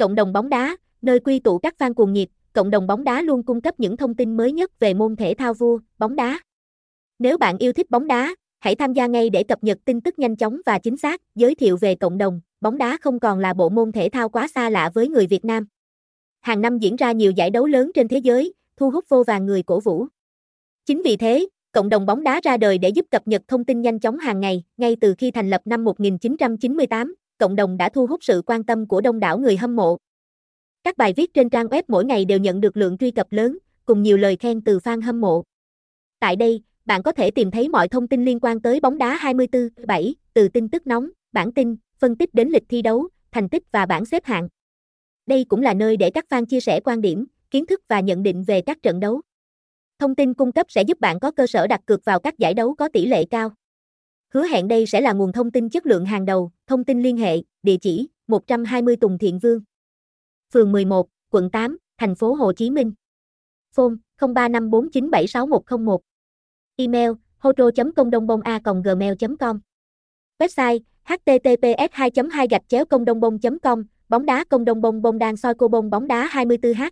Cộng đồng bóng đá, nơi quy tụ các fan cuồng nhiệt, cộng đồng bóng đá luôn cung cấp những thông tin mới nhất về môn thể thao vua, bóng đá. Nếu bạn yêu thích bóng đá, hãy tham gia ngay để cập nhật tin tức nhanh chóng và chính xác, giới thiệu về cộng đồng, bóng đá không còn là bộ môn thể thao quá xa lạ với người Việt Nam. Hàng năm diễn ra nhiều giải đấu lớn trên thế giới, thu hút vô vàng người cổ vũ. Chính vì thế, cộng đồng bóng đá ra đời để giúp cập nhật thông tin nhanh chóng hàng ngày, ngay từ khi thành lập năm 1998, cộng đồng đã thu hút sự quan tâm của đông đảo người hâm mộ. Các bài viết trên trang web mỗi ngày đều nhận được lượng truy cập lớn, cùng nhiều lời khen từ fan hâm mộ. Tại đây, bạn có thể tìm thấy mọi thông tin liên quan tới bóng đá 24/7, từ tin tức nóng, bản tin, phân tích đến lịch thi đấu, thành tích và bảng xếp hạng. Đây cũng là nơi để các fan chia sẻ quan điểm, kiến thức và nhận định về các trận đấu. Thông tin cung cấp sẽ giúp bạn có cơ sở đặt cược vào các giải đấu có tỷ lệ cao. Hứa hẹn đây sẽ là nguồn thông tin chất lượng hàng đầu, thông tin liên hệ, địa chỉ 120 Tùng Thiện Vương. Phường 11, quận 8, thành phố Hồ Chí Minh. Phone 0354976101. Email hotro.công.a.gmail.com Website https 2 2 gạch chéo công đông bông com bóng đá công đông bông bông đang soi cô bông bóng đá 24h